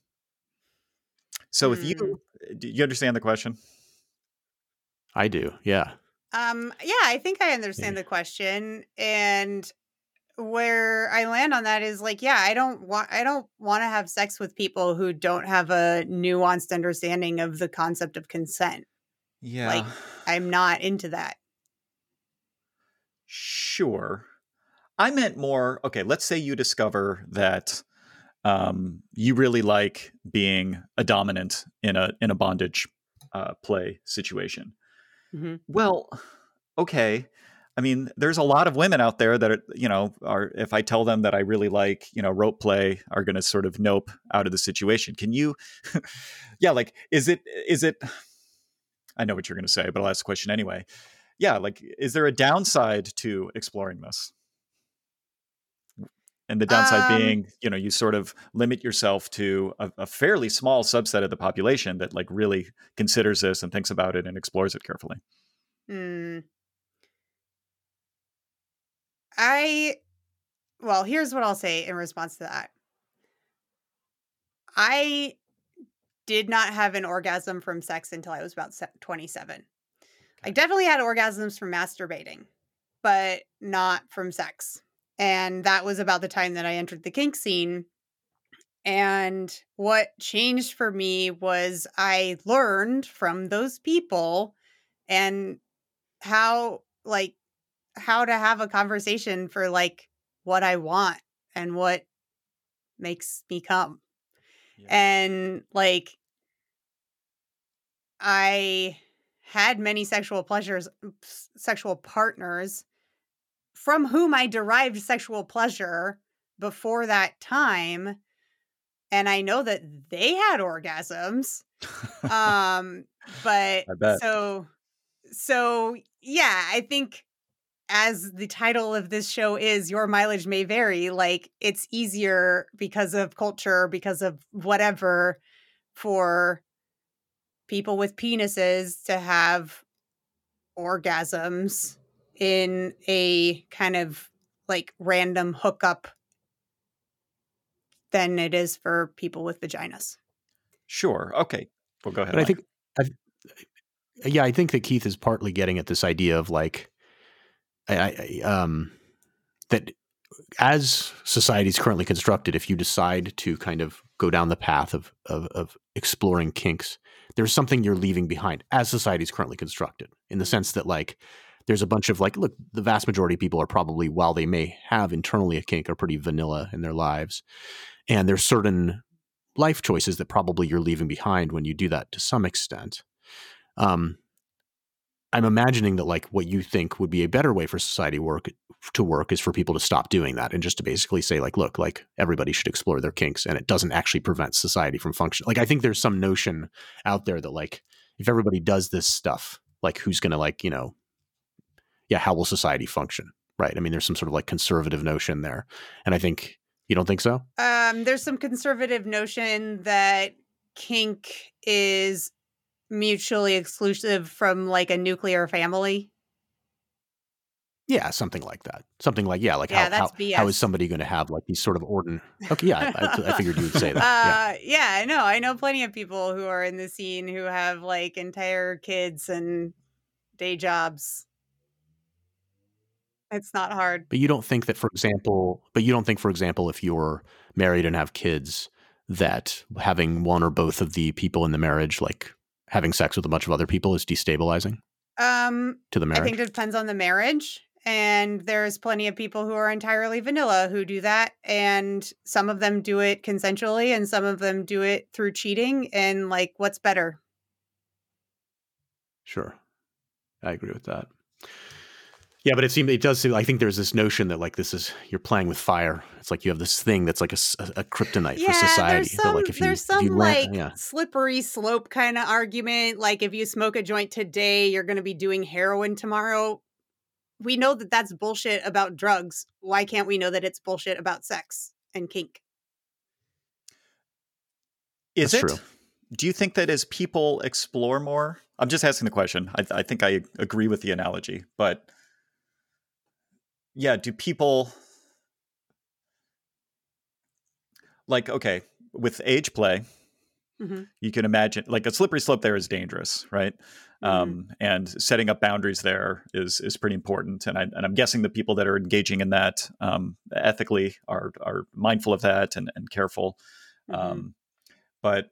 So if you hmm. do you understand the question? I do. Yeah. Um yeah, I think I understand yeah. the question and where I land on that is like yeah, I don't want I don't want to have sex with people who don't have a nuanced understanding of the concept of consent. Yeah. Like I'm not into that. Sure. I meant more, okay, let's say you discover that um, you really like being a dominant in a in a bondage uh, play situation. Mm-hmm. Well, okay. I mean, there's a lot of women out there that are, you know, are if I tell them that I really like, you know, rope play, are going to sort of nope out of the situation. Can you? yeah, like, is it is it? I know what you're going to say, but I'll ask the question anyway. Yeah, like, is there a downside to exploring this? And the downside um, being you know you sort of limit yourself to a, a, fairly small subset of the population that like really considers this and thinks about it and explores it carefully Hmm. I well, here's what I'll say in response to that. I did not have an orgasm from sex until I was about 27. I definitely had orgasms from masturbating, but not from sex. And that was about the time that I entered the kink scene. And what changed for me was I learned from those people and how, like, how to have a conversation for like what I want and what makes me come. Yeah. And like I had many sexual pleasures sexual partners from whom I derived sexual pleasure before that time and I know that they had orgasms. um but so so yeah, I think as the title of this show is your mileage may vary like it's easier because of culture because of whatever for people with penises to have orgasms in a kind of like random hookup than it is for people with vaginas. Sure. Okay. Well, go ahead. But I think, I, yeah, I think that Keith is partly getting at this idea of like I, I, um, that as society is currently constructed, if you decide to kind of go down the path of, of, of exploring kinks, there's something you're leaving behind as society is currently constructed in the mm-hmm. sense that like there's a bunch of like look the vast majority of people are probably while they may have internally a kink are pretty vanilla in their lives and there's certain life choices that probably you're leaving behind when you do that to some extent um, I'm imagining that like what you think would be a better way for society work to work is for people to stop doing that and just to basically say like look like everybody should explore their kinks and it doesn't actually prevent society from functioning. Like I think there's some notion out there that like if everybody does this stuff like who's to like, you know, yeah, how will society function? Right? I mean there's some sort of like conservative notion there. And I think you don't think so? Um there's some conservative notion that kink is mutually exclusive from like a nuclear family? Yeah, something like that. Something like yeah, like yeah, how, how, how is somebody going to have like these sort of ordin? Okay, yeah, I, I, figured you would say that. Uh, yeah. yeah, no, I know plenty of people who are in the scene who have like entire kids and day jobs. It's not hard. But you don't think that, for example, but you don't think, for example, if you're married and have kids, that having one or both of the people in the marriage like having sex with a bunch of other people is destabilizing? Um, to the marriage. I think it depends on the marriage. And there's plenty of people who are entirely vanilla who do that. And some of them do it consensually and some of them do it through cheating. And like, what's better? Sure. I agree with that. Yeah, but it seems it does seem. I think there's this notion that like this is you're playing with fire. It's like you have this thing that's like a, a, kryptonite yeah, for society. There's some, like if you, there's some you like yeah. slippery slope kind of argument. Like if you smoke a joint today, you're going to be doing heroin tomorrow. We know that that's bullshit about drugs. Why can't we know that it's bullshit about sex and kink? Is that's it? True. Do you think that as people explore more, I'm just asking the question. I, I think I agree with the analogy, but yeah, do people like okay with age play? Mm-hmm. You can imagine like a slippery slope there is dangerous, right? Mm-hmm. Um, and setting up boundaries there is is pretty important. And I and I'm guessing the people that are engaging in that um, ethically are are mindful of that and, and careful. Mm-hmm. Um, but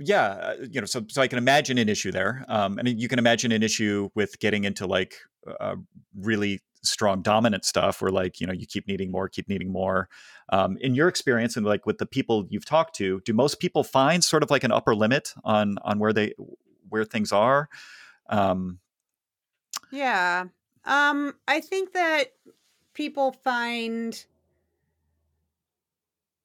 yeah, uh, you know, so so I can imagine an issue there, um, and you can imagine an issue with getting into like uh, really strong dominant stuff where like you know you keep needing more keep needing more um, in your experience and like with the people you've talked to do most people find sort of like an upper limit on on where they where things are um, yeah um i think that people find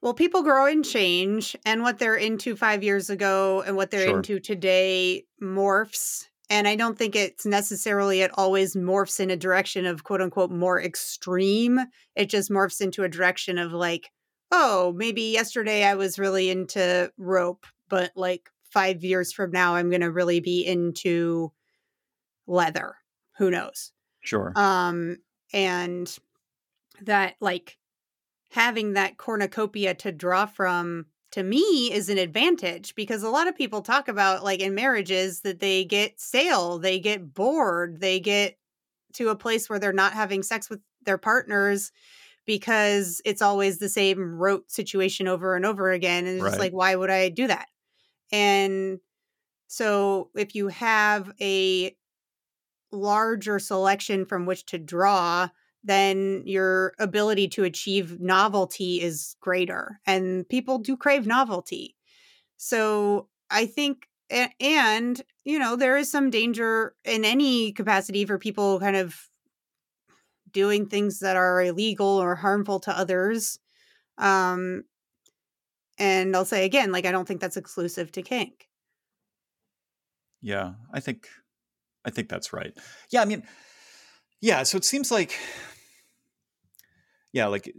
well, people grow and change, and what they're into five years ago and what they're sure. into today morphs. And I don't think it's necessarily it always morphs in a direction of quote unquote more extreme. It just morphs into a direction of like, oh, maybe yesterday I was really into rope, but like five years from now, I'm going to really be into leather. who knows? Sure. Um, and that like having that cornucopia to draw from to me is an advantage because a lot of people talk about like in marriages that they get stale, they get bored, they get to a place where they're not having sex with their partners because it's always the same rote situation over and over again. And it's Right. just like, why would I do that? And so if you have a larger selection from which to draw, then your ability to achieve novelty is greater. And people do crave novelty. So I think, and, you know, there is some danger in any capacity for people kind of doing things that are illegal or harmful to others. Um, and I'll say again, like, I don't think that's exclusive to kink. Yeah, I think I think that's right. Yeah, I mean, yeah. So it seems like, yeah, like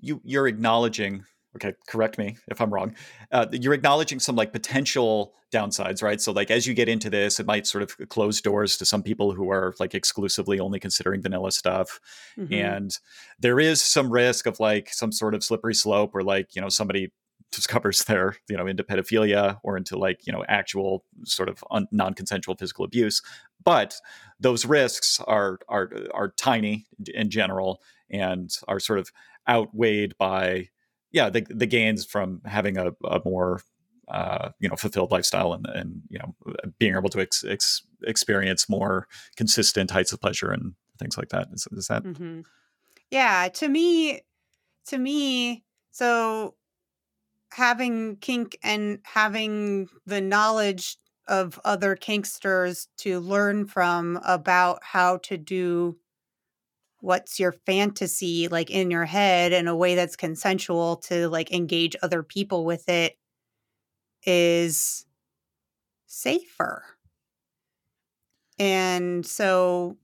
you you're acknowledging. Okay, correct me if I'm wrong. Uh, you're acknowledging some like potential downsides, right? So like as you get into this, it might sort of close doors to some people who are like exclusively only considering vanilla stuff, Mhm. and there is some risk of like some sort of slippery slope where like you know somebody discovers they're you know into pedophilia or into like you know actual sort of un- non-consensual physical abuse. But those risks are are are tiny in general and are sort of outweighed by yeah the, the gains from having a, a more uh, you know fulfilled lifestyle and, and you know being able to ex- ex- experience more consistent heights of pleasure and things like that. Is, is that hmm Yeah, to me, to me, so having kink and having the knowledge of other kinksters to learn from about how to do what's your fantasy like in your head in a way that's consensual to like engage other people with it is safer. And so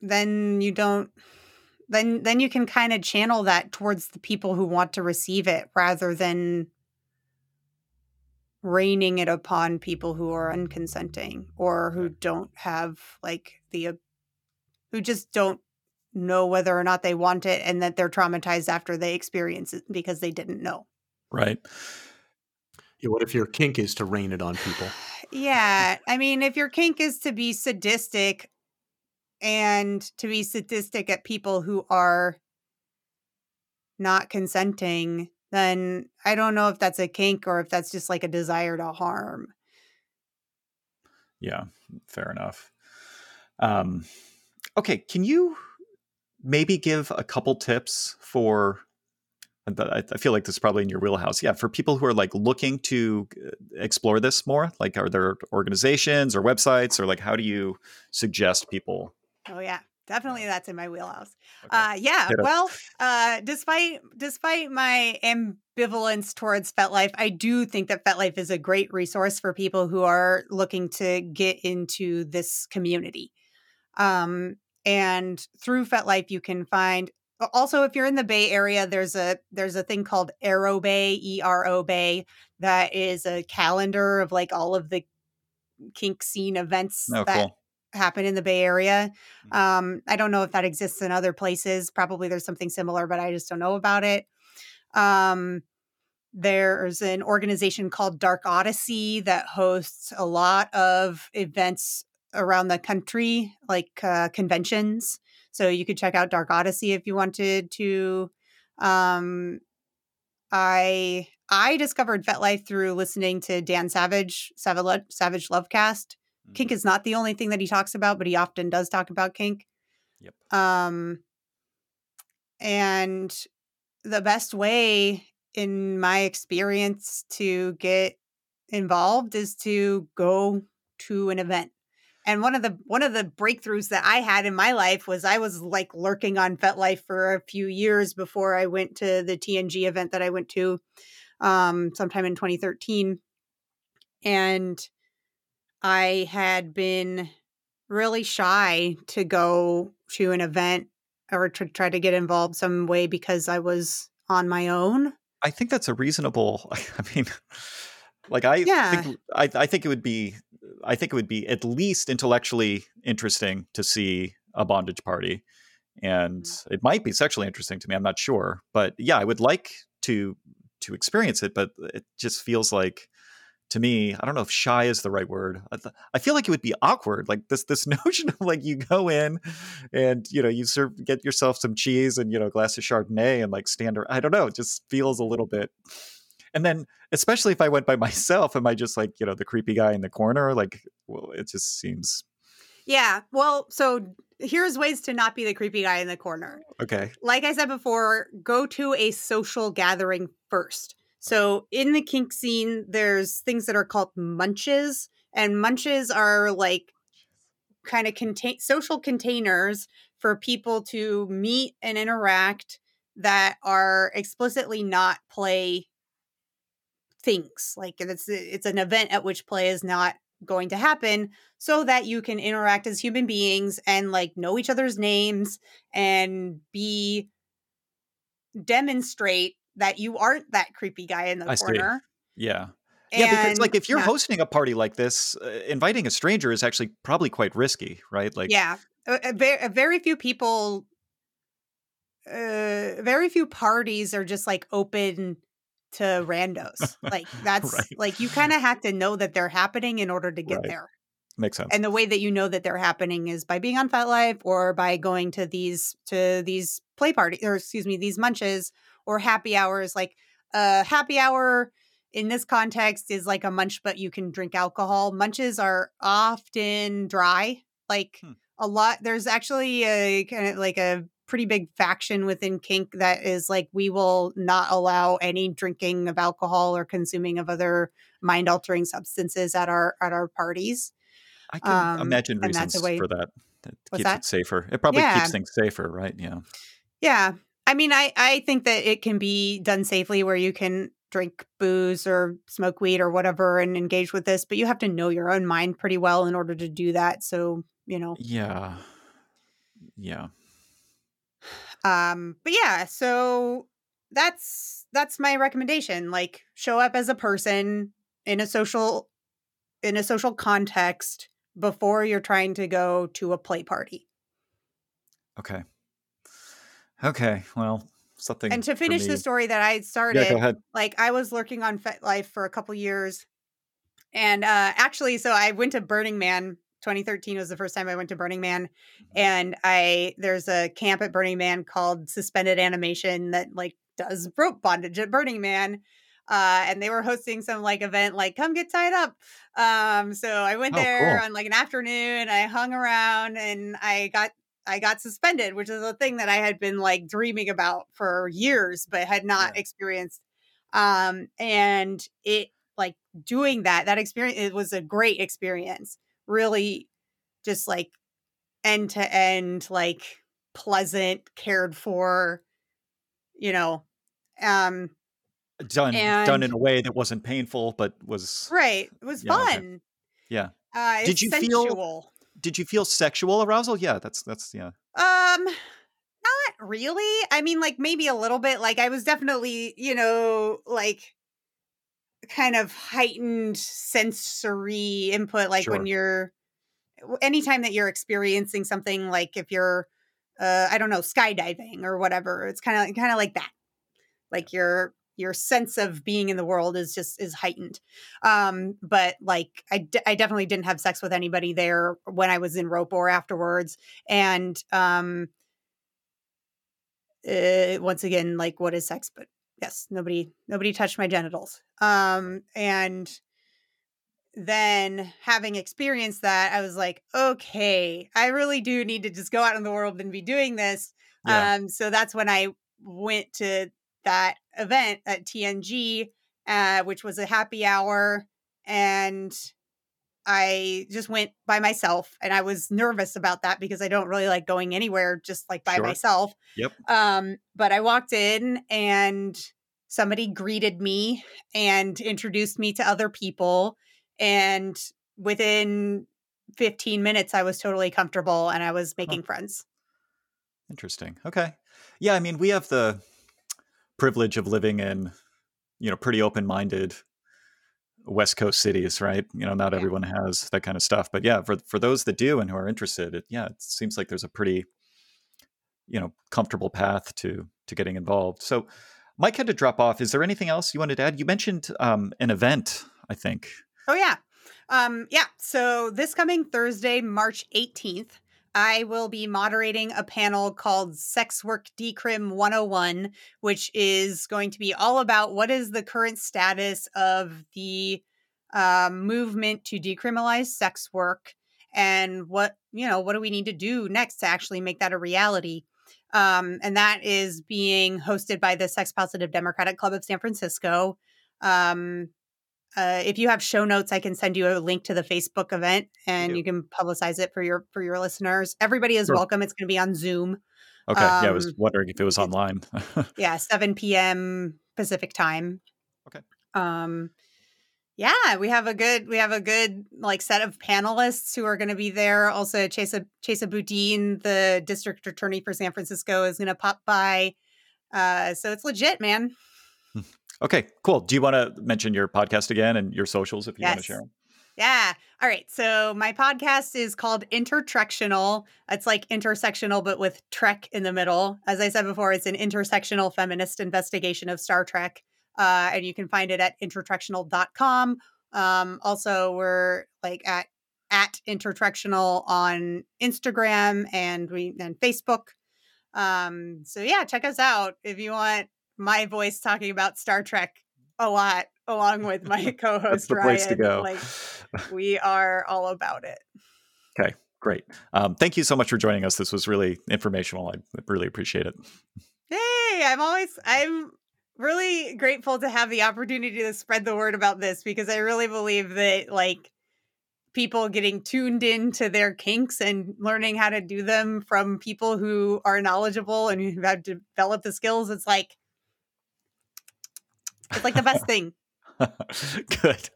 then you don't then then you can kind of channel that towards the people who want to receive it rather than raining it upon people who are unconsenting or who don't have like the who just don't know whether or not they want it and that they're traumatized after they experience it because they didn't know. right Yeah, what if your kink is to rain it on people? Yeah, I mean, if your kink is to be sadistic and to be sadistic at people who are not consenting, then I don't know if that's a kink or if that's just like a desire to harm. Yeah, fair enough. Um, okay, can you maybe give a couple tips for? I I feel like this is probably in your wheelhouse. Yeah, for people who are like looking to uh, explore this more, like are there organizations or websites, or like how do you suggest people? Oh yeah, definitely that's in my wheelhouse. Okay. Uh yeah, well, uh despite despite my ambivalence towards FetLife, I do think that FetLife is a great resource for people who are looking to get into this community. Um and through FetLife you can find also if you're in the Bay Area there's a there's a thing called Arrow Bay, E R O Bay that is a calendar of like all of the kink scene events Oh, that cool. Happen in the Bay Area. Um, I don't know if that exists in other places. Probably there's something similar, but I just don't know about it. Um, there's an organization called Dark Odyssey that hosts a lot of events around the country, like uh, conventions. So you could check out Dark Odyssey if you wanted to. Um, I I discovered FetLife through listening to Dan Savage, Savage, Savage Lovecast. Kink is not the only thing that he talks about, but he often does talk about kink. Yep. Um, and the best way, in my experience, to get involved is to go to an event. And one of the one of the breakthroughs that I had in my life was I was like lurking on FetLife for a few years before I went to the TNG event that I went to um, sometime in 2013. And I had been really shy to go to an event or to try to get involved some way because I was on my own. I think that's a reasonable. I mean, like I Yeah. think I, I think it would be I think it would be at least intellectually interesting to see a bondage party, and Mm. it might be sexually interesting to me. I'm not sure, but yeah, I would like to to experience it. But it just feels like to me, I don't know if shy is the right word. I, th- I feel like it would be awkward. Like this this notion of like you go in and you know you serve get yourself some cheese and you know a glass of Chardonnay and like stand. ar- I don't know. It just feels a little bit. And then, especially if I went by myself, am I just like you know the creepy guy in the corner? Like, well, it just seems Yeah. Well, so here's ways to not be the creepy guy in the corner. okay. Like I said before, go to a social gathering first. So in the kink scene, there's things that are called munches, and munches are like kind of contain social containers for people to meet and interact that are explicitly not play things. Like it's it's an event at which play is not going to happen so that you can interact as human beings and like know each other's names and be demonstrate that you aren't that creepy guy in the I see. corner. Yeah. Yeah, because like if you're yeah. hosting a party like this, uh, inviting a stranger is actually probably quite risky, right? Like, yeah, a, a a very few people, uh, very few parties are just like open to randos. Like that's Right. like you kind of have to know that they're happening in order to get Right. there. makes sense. And the way that you know that they're happening is by being on FetLife or by going to these to these play parties or excuse me these munches or happy hours. Like a happy hour in this context is like a munch, but you can drink alcohol. Munches are often dry. Like Hmm. a lot. There's actually a kind of like a pretty big faction within kink that is like we will not allow any drinking of alcohol or consuming of other mind altering substances at our at our parties. I can um, imagine reasons way- for that. It keeps that? it safer. It probably Yeah. keeps things safer, right? Yeah. Yeah. I mean, I, I think that it can be done safely where you can drink booze or smoke weed or whatever and engage with this, but you have to know your own mind pretty well in order to do that. So, you know, Yeah. Yeah. um, but yeah, so that's that's my recommendation. Like show up as a person in a social in a social context before you're trying to go to a play party. Okay. Okay. Well, something. And to finish the story that I started, Yeah, go ahead. like I was lurking on FetLife for a couple years. And uh actually so I went to Burning Man. 2013 was the first time I went to Burning Man and I there's a camp at Burning Man called Suspended Animation that like does rope bondage at Burning Man. Uh and they were hosting some like event like come get tied up. Um so I went Oh, there cool. on like an afternoon, I hung around and I got I got suspended, which is a thing that I had been like dreaming about for years, but had not experienced. Um, and it like doing that, that experience, it was a great experience. Really just like end to end, like pleasant, cared for, you know. Um, Done. done in a way that wasn't painful, but was. right. It was Yeah, okay. fun. Yeah. Uh, Did you feel- sensual. Did you feel sexual arousal? Yeah. That's that's yeah. Um, not really. I mean, like maybe a little bit. Like I was definitely, you know, like kind of heightened sensory input. Like Sure. when you're, anytime that you're experiencing something, like if you're, uh, I don't know, skydiving or whatever, it's kind of kind of like that. Like your your sense of being in the world is just is heightened. Um, but like I, d- I definitely didn't have sex with anybody there when I was in rope or afterwards and um uh, once again like what is sex but yes nobody nobody touched my genitals um and then having experienced that i was like okay i really do need to just go out in the world and be doing this Yeah. um so that's when i went to that event at tng uh which was a happy hour and I just went by myself and I was nervous about that because I don't really like going anywhere just like by Sure. myself. Yep. Um, but I walked in and somebody greeted me and introduced me to other people. And within 15 minutes, I was totally comfortable and I was making friends. Interesting. Okay. Yeah, I mean, we have the privilege of living in, you know, pretty open-minded West Coast cities, right? You know, not Yeah. everyone has that kind of stuff, but yeah, for for those that do and who are interested, it, yeah, it seems like there's a pretty, you know, comfortable path to to getting involved. So, Mike had to drop off. Is there anything else you wanted to add? You mentioned um, an event, I think. Oh yeah. Um yeah, so this coming Thursday, March 18th, I will be moderating a panel called Sex Work Decrim 101, which is going to be all about what is the current status of the um, movement to decriminalize sex work and what, you know, what do we need to do next to actually make that a reality? Um, and that is being hosted by the Sex Positive Democratic Club of San Francisco. Um, uh, if you have show notes, I can send you a link to the Facebook event, and you can publicize it for your for your listeners. Everybody is Sure. welcome. It's going to be on Zoom. Okay, yeah, I was Um, wondering if it was online. Yeah, seven p.m. Pacific time. Okay. Um, yeah, we have a good we have a good like set of panelists who are going to be there. Also, Chesa Chesa Boudin, the district attorney for San Francisco, is going to pop by. Uh, so it's legit, man. Okay, cool. Do you want to mention your podcast again and your socials if you want to share them? Yeah. All right. So my podcast is called Intertrekstional. It's like intersectional, but with Trek in the middle. As I said before, it's an intersectional feminist investigation of Star Trek. Uh, and you can find it at intertrekstional.com. Um, also, we're like at at intertrekstional on Instagram and we and Facebook. Um, so yeah, check us out if you want my voice talking about Star Trek a lot, along with my co-host the place to go. Like we are all about it. Okay, great. Um, thank you so much for joining us. This was really informational. I really appreciate it. Hey, I'm always I'm really grateful to have the opportunity to spread the word about this because I really believe that like people getting tuned into their kinks and learning how to do them from people who are knowledgeable and who have developed the skills, it's like it's like the best thing. Good.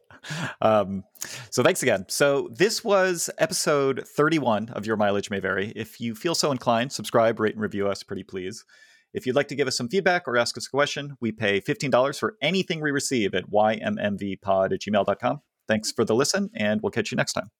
Um, so thanks again. So this was episode 31 of Your Mileage May Vary. If you feel so inclined, subscribe, rate, and review us, pretty please. If you'd like to give us some feedback or ask us a question, we pay $15 for anything we receive at ymmvpod at gmail.com. Thanks for the listen, and we'll catch you next time.